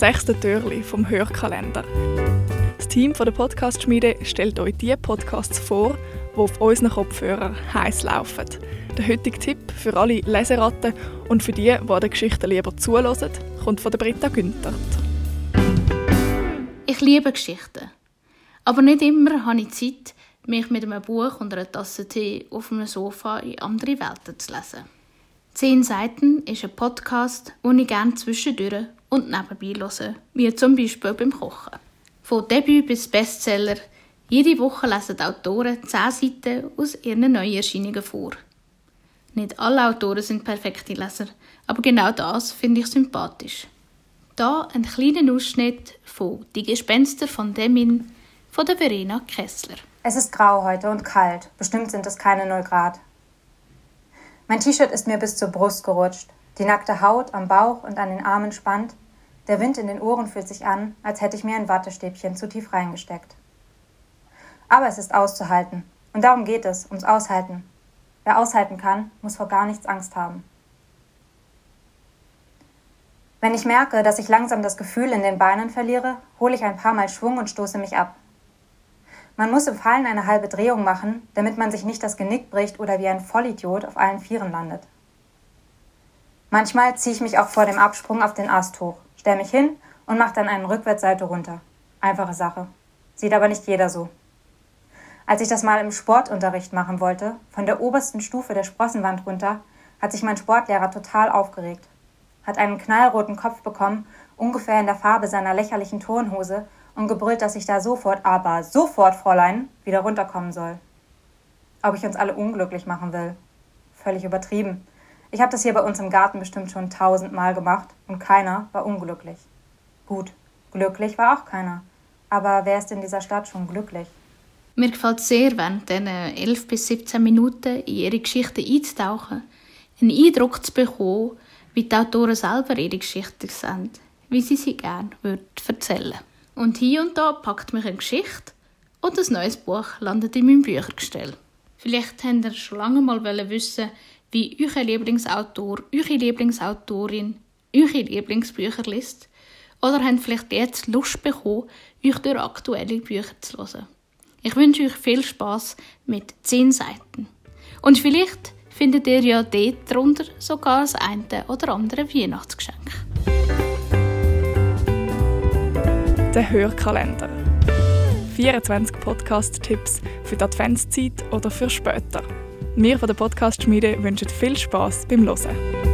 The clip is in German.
sechsten Türli vom Hörkalender. Das Team der Podcast-Schmiede stellt euch die Podcasts vor, die auf unseren Kopfhörern heiß laufen. Der heutige Tipp für alle Leseratten und für die, die der Geschichte lieber zulassen, kommt von der Britta Günther. Ich liebe Geschichten. Aber nicht immer habe ich Zeit, mich mit einem Buch und einer Tasse Tee auf einem Sofa in andere Welten zu lesen. Zehn Seiten ist ein Podcast, den ich gerne zwischendurch und nebenbei höre, wie zum Beispiel beim Kochen. Von Debüt bis Bestseller, jede Woche lesen die Autoren zehn Seiten aus ihren Neuerscheinungen vor. Nicht alle Autoren sind perfekte Leser, aber genau das finde ich sympathisch. Da ein kleiner Ausschnitt von Die Gespenster von Demin von der Verena Kessler. Es ist grau heute und kalt. Bestimmt sind es keine 0 Grad. Mein T-Shirt ist mir bis zur Brust gerutscht. Die nackte Haut am Bauch und an den Armen spannt. Der Wind in den Ohren fühlt sich an, als hätte ich mir ein Wattestäbchen zu tief reingesteckt. Aber es ist auszuhalten. Und darum geht es, ums Aushalten. Wer aushalten kann, muss vor gar nichts Angst haben. Wenn ich merke, dass ich langsam das Gefühl in den Beinen verliere, hole ich ein paar Mal Schwung und stoße mich ab. Man muss im Fallen eine halbe Drehung machen, damit man sich nicht das Genick bricht oder wie ein Vollidiot auf allen Vieren landet. Manchmal ziehe ich mich auch vor dem Absprung auf den Ast hoch, stelle mich hin und mache dann einen Rückwärtssalto runter. Einfache Sache. Sieht aber nicht jeder so. Als ich das mal im Sportunterricht machen wollte, von der obersten Stufe der Sprossenwand runter, hat sich mein Sportlehrer total aufgeregt. Hat einen knallroten Kopf bekommen, ungefähr in der Farbe seiner lächerlichen Turnhose und gebrüllt, dass ich da sofort, aber sofort, Fräulein, wieder runterkommen soll. Ob ich uns alle unglücklich machen will. Völlig übertrieben. Ich habe das hier bei uns im Garten bestimmt schon tausendmal gemacht und keiner war unglücklich. Gut, glücklich war auch keiner. Aber wer ist in dieser Stadt schon glücklich? Mir gefällt sehr, während diesen 11 bis 17 Minuten in ihre Geschichte einzutauchen, einen Eindruck zu bekommen, wie die Autoren selber ihre Geschichte sehen, wie sie sie gerne erzählen würden. Und hier und da packt mich eine Geschichte und ein neues Buch landet in meinem Büchergestell. Vielleicht habt ihr schon lange mal wissen, wie euer Lieblingsautor, eure Lieblingsautorin, eure Lieblingsbücher liest. Oder habt vielleicht jetzt Lust bekommen, euch durch aktuelle Bücher zu hören. Ich wünsche euch viel Spaß mit 10 Seiten. Und vielleicht findet ihr ja dort drunter sogar das eine oder andere Weihnachtsgeschenk der Hörkalender. 24 Podcast-Tipps für die Adventszeit oder für später. Wir von der Podcast-Schmiede wünschen viel Spaß beim Hören.